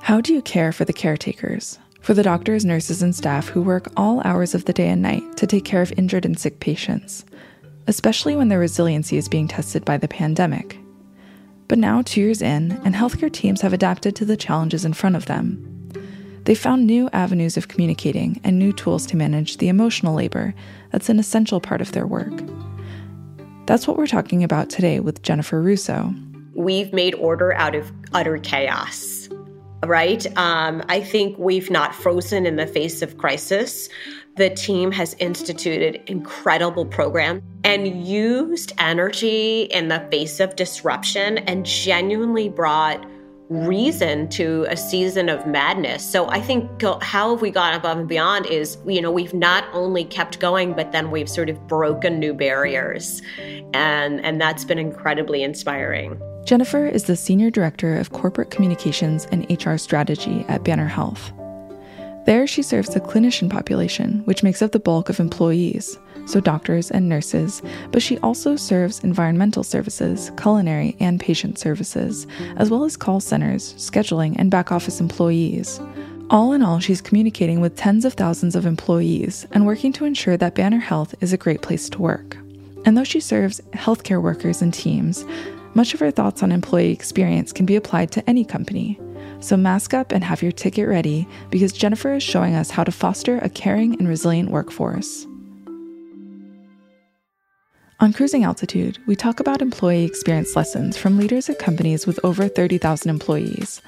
How do you care for the caretakers? For the doctors, nurses, and staff who work all hours of the day and night to take care of injured and sick patients, especially when their resiliency is being tested by the pandemic. But now, two years in, and healthcare teams have adapted to the challenges in front of them. They found new avenues of communicating and new tools to manage the emotional labor that's an essential part of their work. That's what we're talking about today with Jennifer Russo. We've made order out of utter chaos right? Um, I think we've not frozen in the face of crisis. The team has instituted incredible programs and used energy in the face of disruption and genuinely brought reason to a season of madness. So I think how have we gone above and beyond is, you know, we've not only kept going, but then we've sort of broken new barriers. And and that's been incredibly inspiring. Jennifer is the Senior Director of Corporate Communications and HR Strategy at Banner Health. There, she serves the clinician population, which makes up the bulk of employees, so doctors and nurses, but she also serves environmental services, culinary, and patient services, as well as call centers, scheduling, and back office employees. All in all, she's communicating with tens of thousands of employees and working to ensure that Banner Health is a great place to work. And though she serves healthcare workers and teams, much of her thoughts on employee experience can be applied to any company. So mask up and have your ticket ready because Jennifer is showing us how to foster a caring and resilient workforce. On Cruising Altitude, we talk about employee experience lessons from leaders at companies with over 30,000 employees.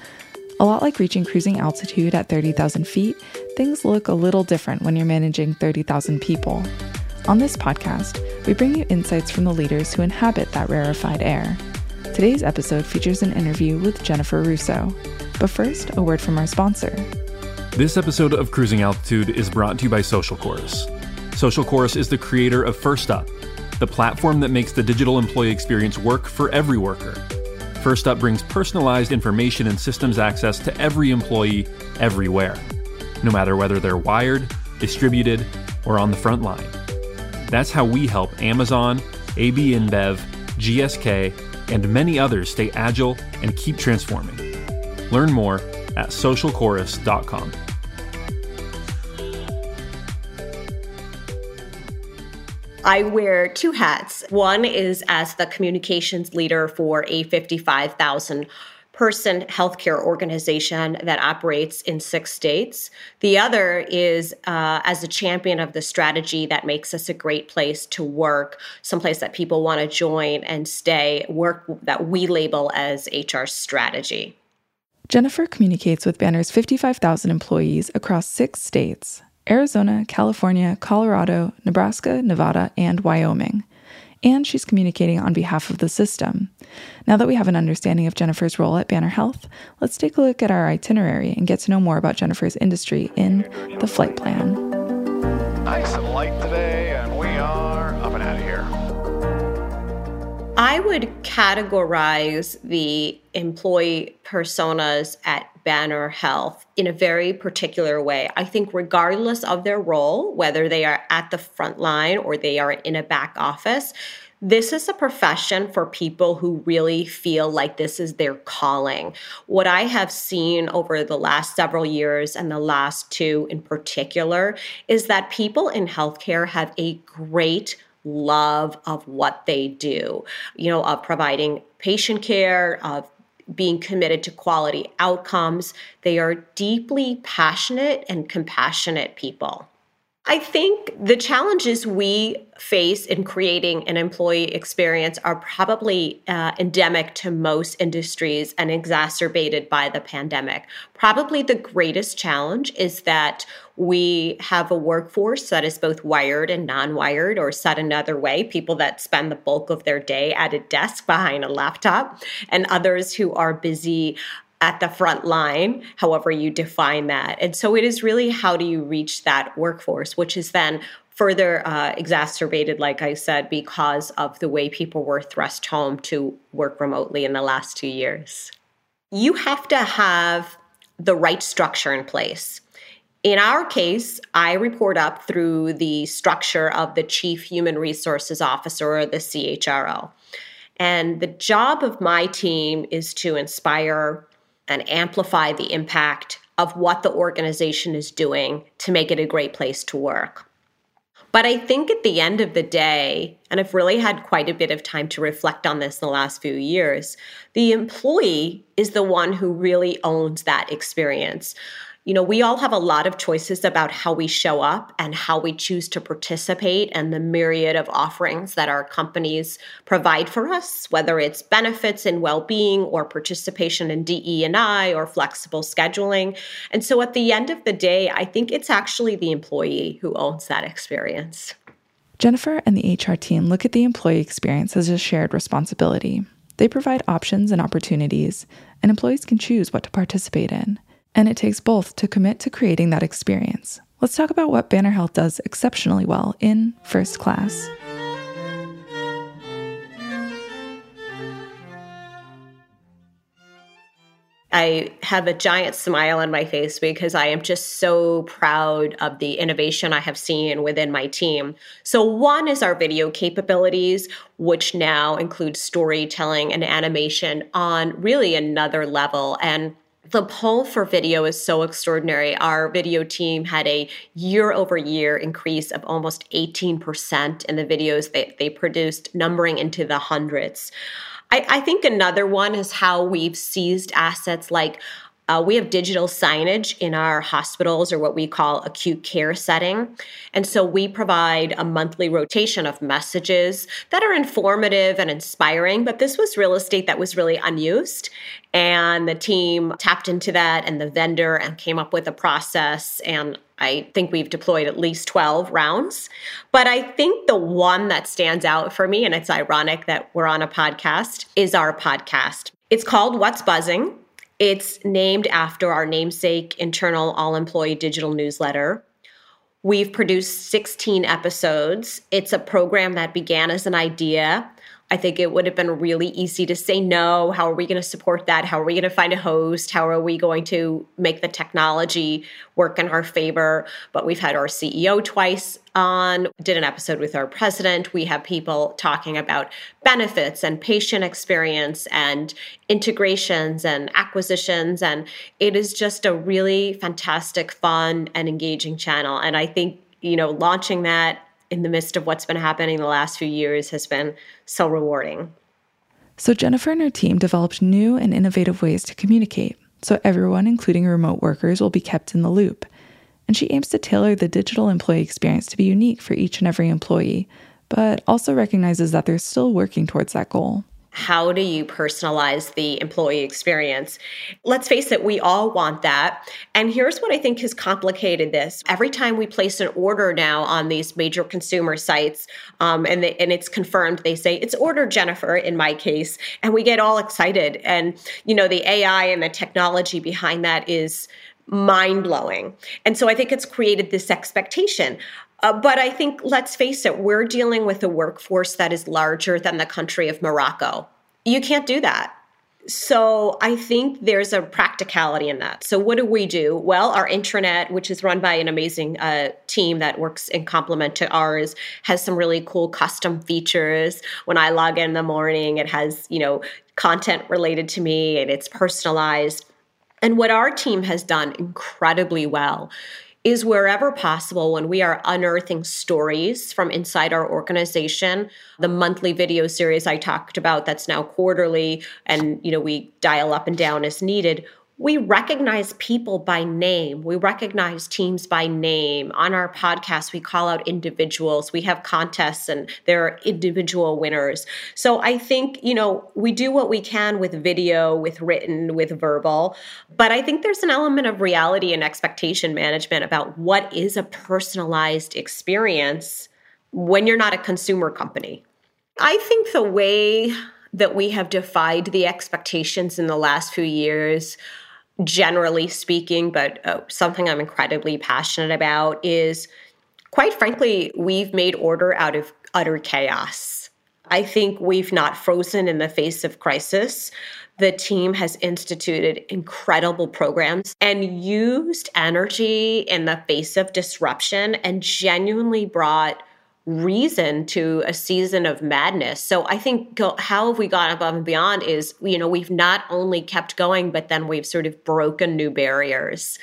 A lot like reaching cruising altitude at 30,000 feet, things look a little different when you're managing 30,000 people. On this podcast, we bring you insights from the leaders who inhabit that rarefied air. Today's episode features an interview with Jennifer Russo. But first, a word from our sponsor. This episode of Cruising Altitude is brought to you by Social Chorus. Social Chorus is the creator of First Up, the platform that makes the digital employee experience work for every worker. First Up brings personalized information and systems access to every employee everywhere, no matter whether they're wired, distributed, or on the front line. That's how we help Amazon, AB InBev, GSK, and many others stay agile and keep transforming. Learn more at socialchorus.com. I wear two hats. One is as the communications leader for a 55,000 person healthcare organization that operates in six states. The other is uh, as a champion of the strategy that makes us a great place to work, someplace that people want to join and stay, work that we label as HR strategy. Jennifer communicates with Banner's 55,000 employees across six states Arizona, California, Colorado, Nebraska, Nevada, and Wyoming and she's communicating on behalf of the system. Now that we have an understanding of Jennifer's role at Banner Health, let's take a look at our itinerary and get to know more about Jennifer's industry in the flight plan. Nice and light today, and we are up and out of here. I would categorize the employee personas at Banner Health in a very particular way. I think, regardless of their role, whether they are at the front line or they are in a back office, this is a profession for people who really feel like this is their calling. What I have seen over the last several years and the last two in particular is that people in healthcare have a great love of what they do, you know, of providing patient care, of being committed to quality outcomes. They are deeply passionate and compassionate people. I think the challenges we face in creating an employee experience are probably uh, endemic to most industries and exacerbated by the pandemic. Probably the greatest challenge is that we have a workforce that is both wired and non wired, or said another way, people that spend the bulk of their day at a desk behind a laptop, and others who are busy at the front line, however you define that. And so it is really how do you reach that workforce, which is then further uh, exacerbated, like I said, because of the way people were thrust home to work remotely in the last two years. You have to have the right structure in place. In our case, I report up through the structure of the Chief Human Resources Officer or the CHRO. And the job of my team is to inspire and amplify the impact of what the organization is doing to make it a great place to work. But I think at the end of the day, and I've really had quite a bit of time to reflect on this in the last few years, the employee is the one who really owns that experience you know, we all have a lot of choices about how we show up and how we choose to participate and the myriad of offerings that our companies provide for us, whether it's benefits and well-being or participation in DE&I or flexible scheduling. And so at the end of the day, I think it's actually the employee who owns that experience. Jennifer and the HR team look at the employee experience as a shared responsibility. They provide options and opportunities, and employees can choose what to participate in and it takes both to commit to creating that experience. Let's talk about what Banner Health does exceptionally well in First Class. I have a giant smile on my face because I am just so proud of the innovation I have seen within my team. So, one is our video capabilities, which now include storytelling and animation on really another level. And the pull for video is so extraordinary. Our video team had a year over year increase of almost 18% in the videos that they produced, numbering into the hundreds. I, I think another one is how we've seized assets like uh, we have digital signage in our hospitals or what we call acute care setting. And so we provide a monthly rotation of messages that are informative and inspiring. But this was real estate that was really unused. And the team tapped into that and the vendor and came up with a process. And I think we've deployed at least 12 rounds. But I think the one that stands out for me, and it's ironic that we're on a podcast, is our podcast. It's called What's Buzzing. It's named after our namesake internal all employee digital newsletter. We've produced 16 episodes. It's a program that began as an idea I think it would have been really easy to say no. How are we going to support that? How are we going to find a host? How are we going to make the technology work in our favor? But we've had our CEO twice on, did an episode with our president. We have people talking about benefits and patient experience and integrations and acquisitions. And it is just a really fantastic, fun, and engaging channel. And I think, you know, launching that in the midst of what's been happening the last few years has been so rewarding. So, Jennifer and her team developed new and innovative ways to communicate, so everyone, including remote workers, will be kept in the loop. And she aims to tailor the digital employee experience to be unique for each and every employee, but also recognizes that they're still working towards that goal how do you personalize the employee experience? Let's face it, we all want that. And here's what I think has complicated this. Every time we place an order now on these major consumer sites, um, and, and it's confirmed, they say, it's ordered Jennifer in my case, and we get all excited. And, you know, the AI and the technology behind that is mind blowing. And so I think it's created this expectation. Uh, but I think, let's face it, we're dealing with a workforce that is larger than the country of Morocco. You can't do that. So I think there's a practicality in that. So what do we do? Well, our intranet, which is run by an amazing uh, team that works in complement to ours, has some really cool custom features. When I log in, in the morning, it has you know content related to me and it's personalized. And what our team has done incredibly well is wherever possible when we are unearthing stories from inside our organization. The monthly video series i talked about that's now quarterly and you know we dial up and down as needed we recognize people by name. We recognize teams by name. On our podcast, we call out individuals. We have contests and there are individual winners. So I think, you know, we do what we can with video, with written, with verbal. But I think there's an element of reality and expectation management about what is a personalized experience when you're not a consumer company. I think the way that we have defied the expectations in the last few years generally speaking, but uh, something I'm incredibly passionate about is quite frankly, we've made order out of utter chaos. I think we've not frozen in the face of crisis. The team has instituted incredible programs and used energy in the face of disruption and genuinely brought reason to a season of madness. So I think go, how have we gone above and beyond is, you know, we've not only kept going, but then we've sort of broken new barriers.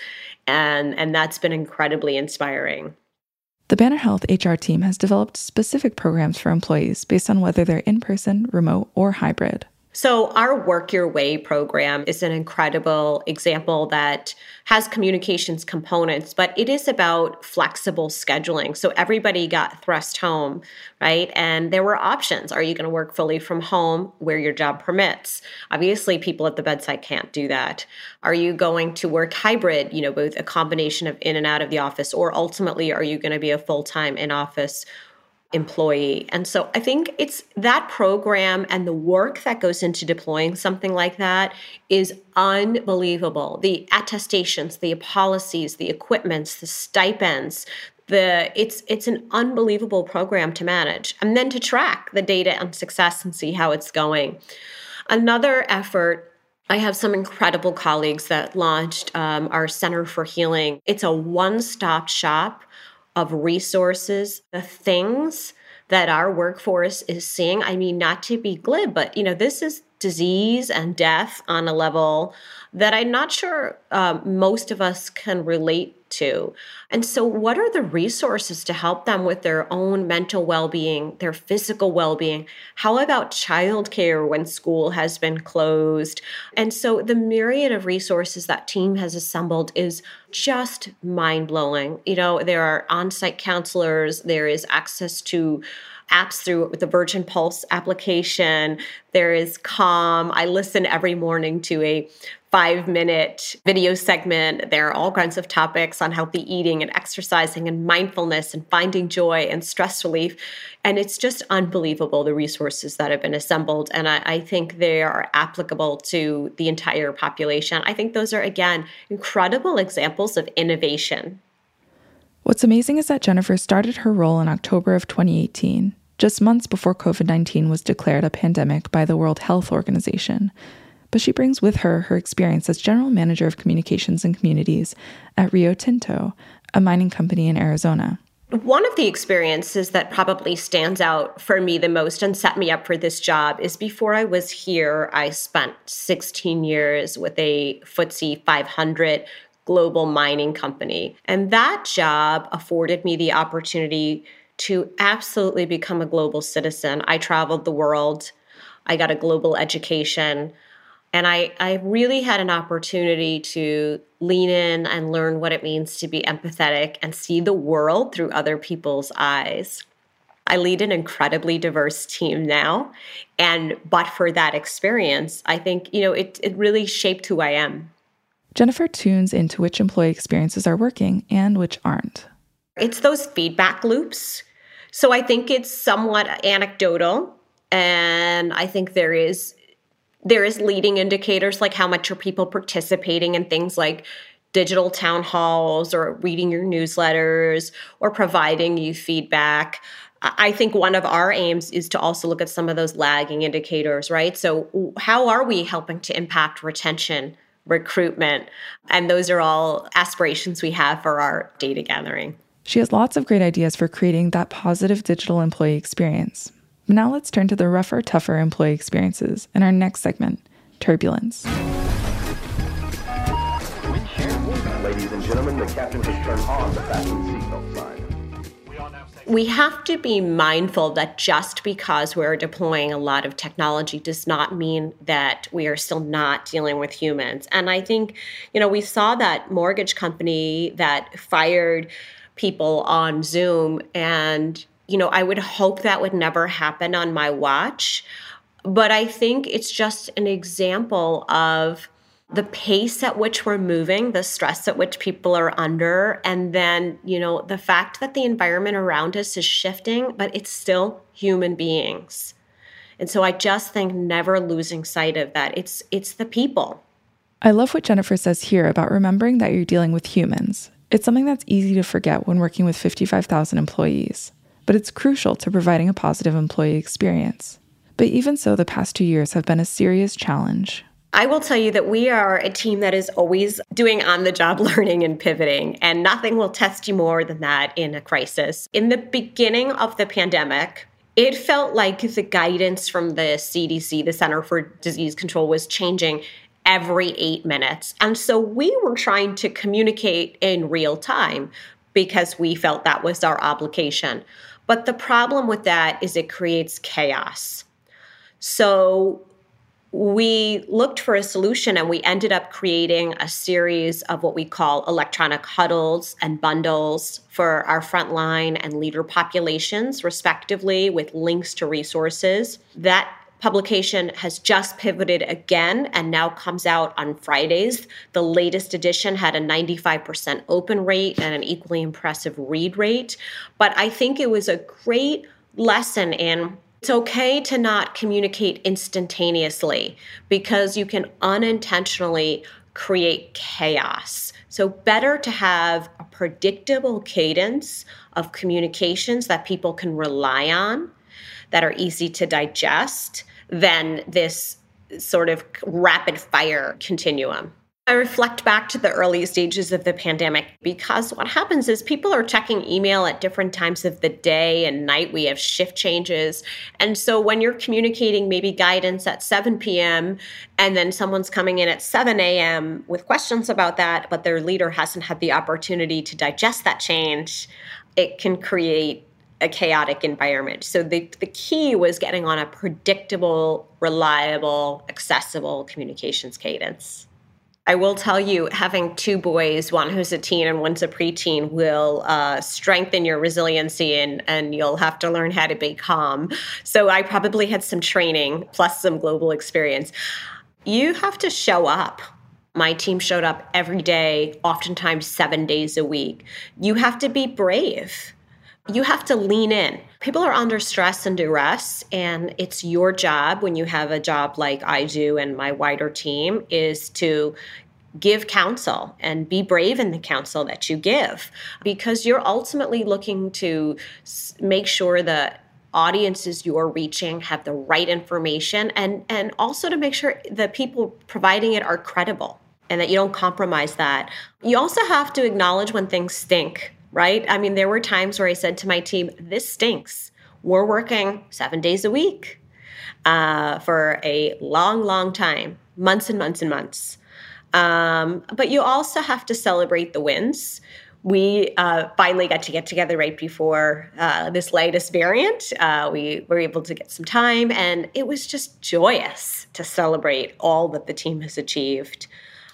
And, and that's been incredibly inspiring. The Banner Health HR team has developed specific programs for employees based on whether they're in person, remote, or hybrid. So, our Work Your Way program is an incredible example that has communications components, but it is about flexible scheduling. So, everybody got thrust home, right? And there were options. Are you going to work fully from home where your job permits? Obviously, people at the bedside can't do that. Are you going to work hybrid, you know, both a combination of in and out of the office, or ultimately, are you going to be a full time in office? Employee. And so I think it's that program and the work that goes into deploying something like that is unbelievable. The attestations, the policies, the equipments, the stipends, the it's it's an unbelievable program to manage and then to track the data and success and see how it's going. Another effort I have some incredible colleagues that launched um, our Center for Healing. It's a one stop shop of resources, the things that our workforce is seeing. I mean, not to be glib, but you know, this is disease and death on a level that I'm not sure um, most of us can relate to. And so, what are the resources to help them with their own mental well being, their physical well being? How about childcare when school has been closed? And so, the myriad of resources that team has assembled is just mind blowing. You know, there are on site counselors, there is access to apps through the Virgin Pulse application. There is Calm. I listen every morning to a five minute video segment. There are all kinds of topics on healthy eating and exercising and mindfulness and finding joy and stress relief. And it's just unbelievable the resources that have been assembled. And I, I think they are applicable to the entire population. I think those are, again, incredible examples of innovation. What's amazing is that Jennifer started her role in October of 2018, just months before COVID 19 was declared a pandemic by the World Health Organization but she brings with her her experience as general manager of communications and communities at Rio Tinto, a mining company in Arizona. One of the experiences that probably stands out for me the most and set me up for this job is before I was here, I spent 16 years with a FTSE 500 global mining company. And that job afforded me the opportunity to absolutely become a global citizen. I traveled the world, I got a global education. And I, I really had an opportunity to lean in and learn what it means to be empathetic and see the world through other people's eyes. I lead an incredibly diverse team now. And but for that experience, I think, you know, it, it really shaped who I am. Jennifer tunes into which employee experiences are working and which aren't. It's those feedback loops. So I think it's somewhat anecdotal. And I think there is there is leading indicators like how much are people participating in things like digital town halls or reading your newsletters or providing you feedback. I think one of our aims is to also look at some of those lagging indicators, right? So, how are we helping to impact retention, recruitment? And those are all aspirations we have for our data gathering. She has lots of great ideas for creating that positive digital employee experience. Now let's turn to the rougher, tougher employee experiences in our next segment turbulence. Ladies and gentlemen, the captain has turned on the fasten seatbelt sign. We have to be mindful that just because we're deploying a lot of technology does not mean that we are still not dealing with humans. And I think, you know, we saw that mortgage company that fired people on Zoom and you know, I would hope that would never happen on my watch. But I think it's just an example of the pace at which we're moving, the stress at which people are under, and then, you know, the fact that the environment around us is shifting, but it's still human beings. And so I just think never losing sight of that. It's it's the people. I love what Jennifer says here about remembering that you're dealing with humans. It's something that's easy to forget when working with 55,000 employees but it's crucial to providing a positive employee experience. But even so, the past two years have been a serious challenge. I will tell you that we are a team that is always doing on the job learning and pivoting, and nothing will test you more than that in a crisis. In the beginning of the pandemic, it felt like the guidance from the CDC, the Center for Disease Control, was changing every eight minutes. And so we were trying to communicate in real time because we felt that was our obligation. But the problem with that is it creates chaos. So we looked for a solution and we ended up creating a series of what we call electronic huddles and bundles for our frontline and leader populations, respectively, with links to resources. That publication has just pivoted again and now comes out on Fridays. The latest edition had a 95% open rate and an equally impressive read rate. But I think it was a great lesson in it's okay to not communicate instantaneously because you can unintentionally create chaos. So, better to have a predictable cadence of communications that people can rely on, that are easy to digest, than this sort of rapid fire continuum. I reflect back to the early stages of the pandemic because what happens is people are checking email at different times of the day and night. We have shift changes. And so when you're communicating maybe guidance at 7 p.m. and then someone's coming in at 7 a.m. with questions about that, but their leader hasn't had the opportunity to digest that change, it can create a chaotic environment. So the, the key was getting on a predictable, reliable, accessible communications cadence. I will tell you, having two boys, one who's a teen and one's a preteen, will uh, strengthen your resiliency and, and you'll have to learn how to be calm. So I probably had some training plus some global experience. You have to show up. My team showed up every day, oftentimes seven days a week. You have to be brave. You have to lean in. People are under stress and duress, and it's your job when you have a job like I do and my wider team is to give counsel and be brave in the counsel that you give because you're ultimately looking to make sure the audiences you're reaching have the right information and and also to make sure the people providing it are credible and that you don't compromise that. You also have to acknowledge when things stink right? I mean, there were times where I said to my team, this stinks. We're working seven days a week uh, for a long, long time, months and months and months. Um, but you also have to celebrate the wins. We uh, finally got to get together right before uh, this latest variant. Uh, we were able to get some time, and it was just joyous to celebrate all that the team has achieved.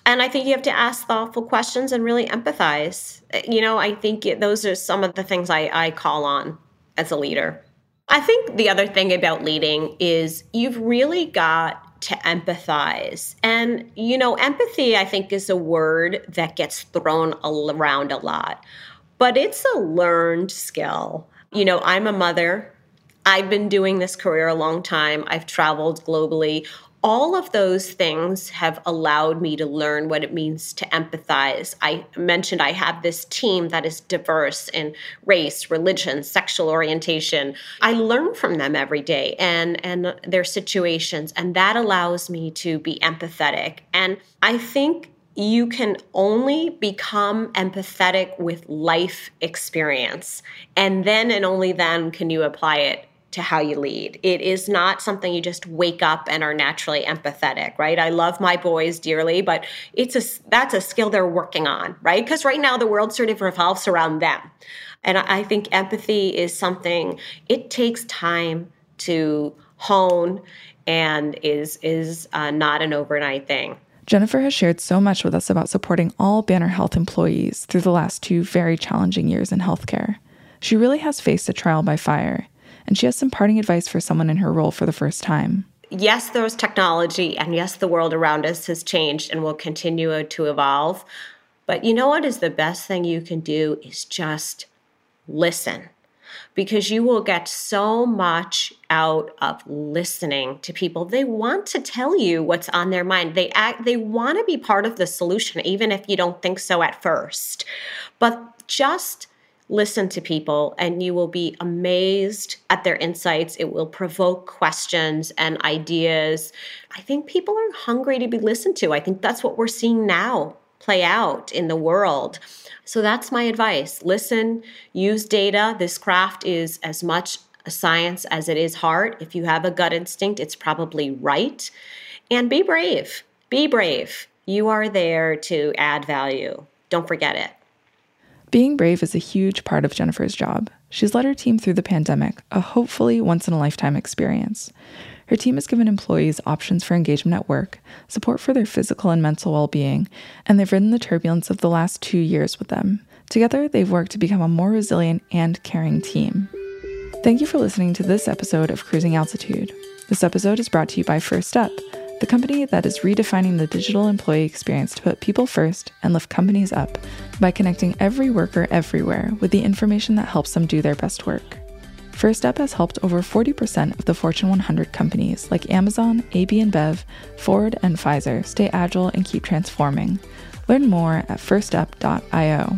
And I think you have to ask thoughtful questions and really empathize. You know, I think it, those are some of the things I, I call on as a leader. I think the other thing about leading is you've really got to empathize. And, you know, empathy, I think, is a word that gets thrown around a lot, but it's a learned skill. You know, I'm a mother. I've been doing this career a long time. I've traveled globally all of those things have allowed me to learn what it means to empathize. I mentioned I have this team that is diverse in race, religion, sexual orientation. I learn from them every day and and their situations and that allows me to be empathetic. And I think you can only become empathetic with life experience. And then and only then can you apply it to how you lead. It is not something you just wake up and are naturally empathetic, right? I love my boys dearly, but it's a that's a skill they're working on, right? Because right now the world sort of revolves around them. And I think empathy is something it takes time to hone and is is uh, not an overnight thing. Jennifer has shared so much with us about supporting all Banner Health employees through the last two very challenging years in healthcare. She really has faced a trial by fire and she has some parting advice for someone in her role for the first time. Yes, there's technology, and yes, the world around us has changed and will continue to evolve. But you know what is the best thing you can do is just listen because you will get so much out of listening to people they want to tell you what's on their mind they act they want to be part of the solution even if you don't think so at first but just listen to people and you will be amazed at their insights. It will provoke questions and ideas. I think people are hungry to be listened to. I think that's what we're seeing now play out in the world. So that's my advice. Listen, use data. This craft is as much a science as it is hard. If you have a gut instinct, it's probably right. And be brave. Be brave. You are there to add value. Don't forget it. Being brave is a huge part of Jennifer's job. She's led her team through the pandemic, a hopefully once in a lifetime experience. Her team has given employees options for engagement at work, support for their physical and mental well being, and they've ridden the turbulence of the last two years with them. Together, they've worked to become a more resilient and caring team. Thank you for listening to this episode of Cruising Altitude. This episode is brought to you by First Up the company that is redefining the digital employee experience to put people first and lift companies up by connecting every worker everywhere with the information that helps them do their best work. First Up has helped over 40% of the Fortune 100 companies like Amazon, AB InBev, Ford, and Pfizer stay agile and keep transforming. Learn more at firstup.io.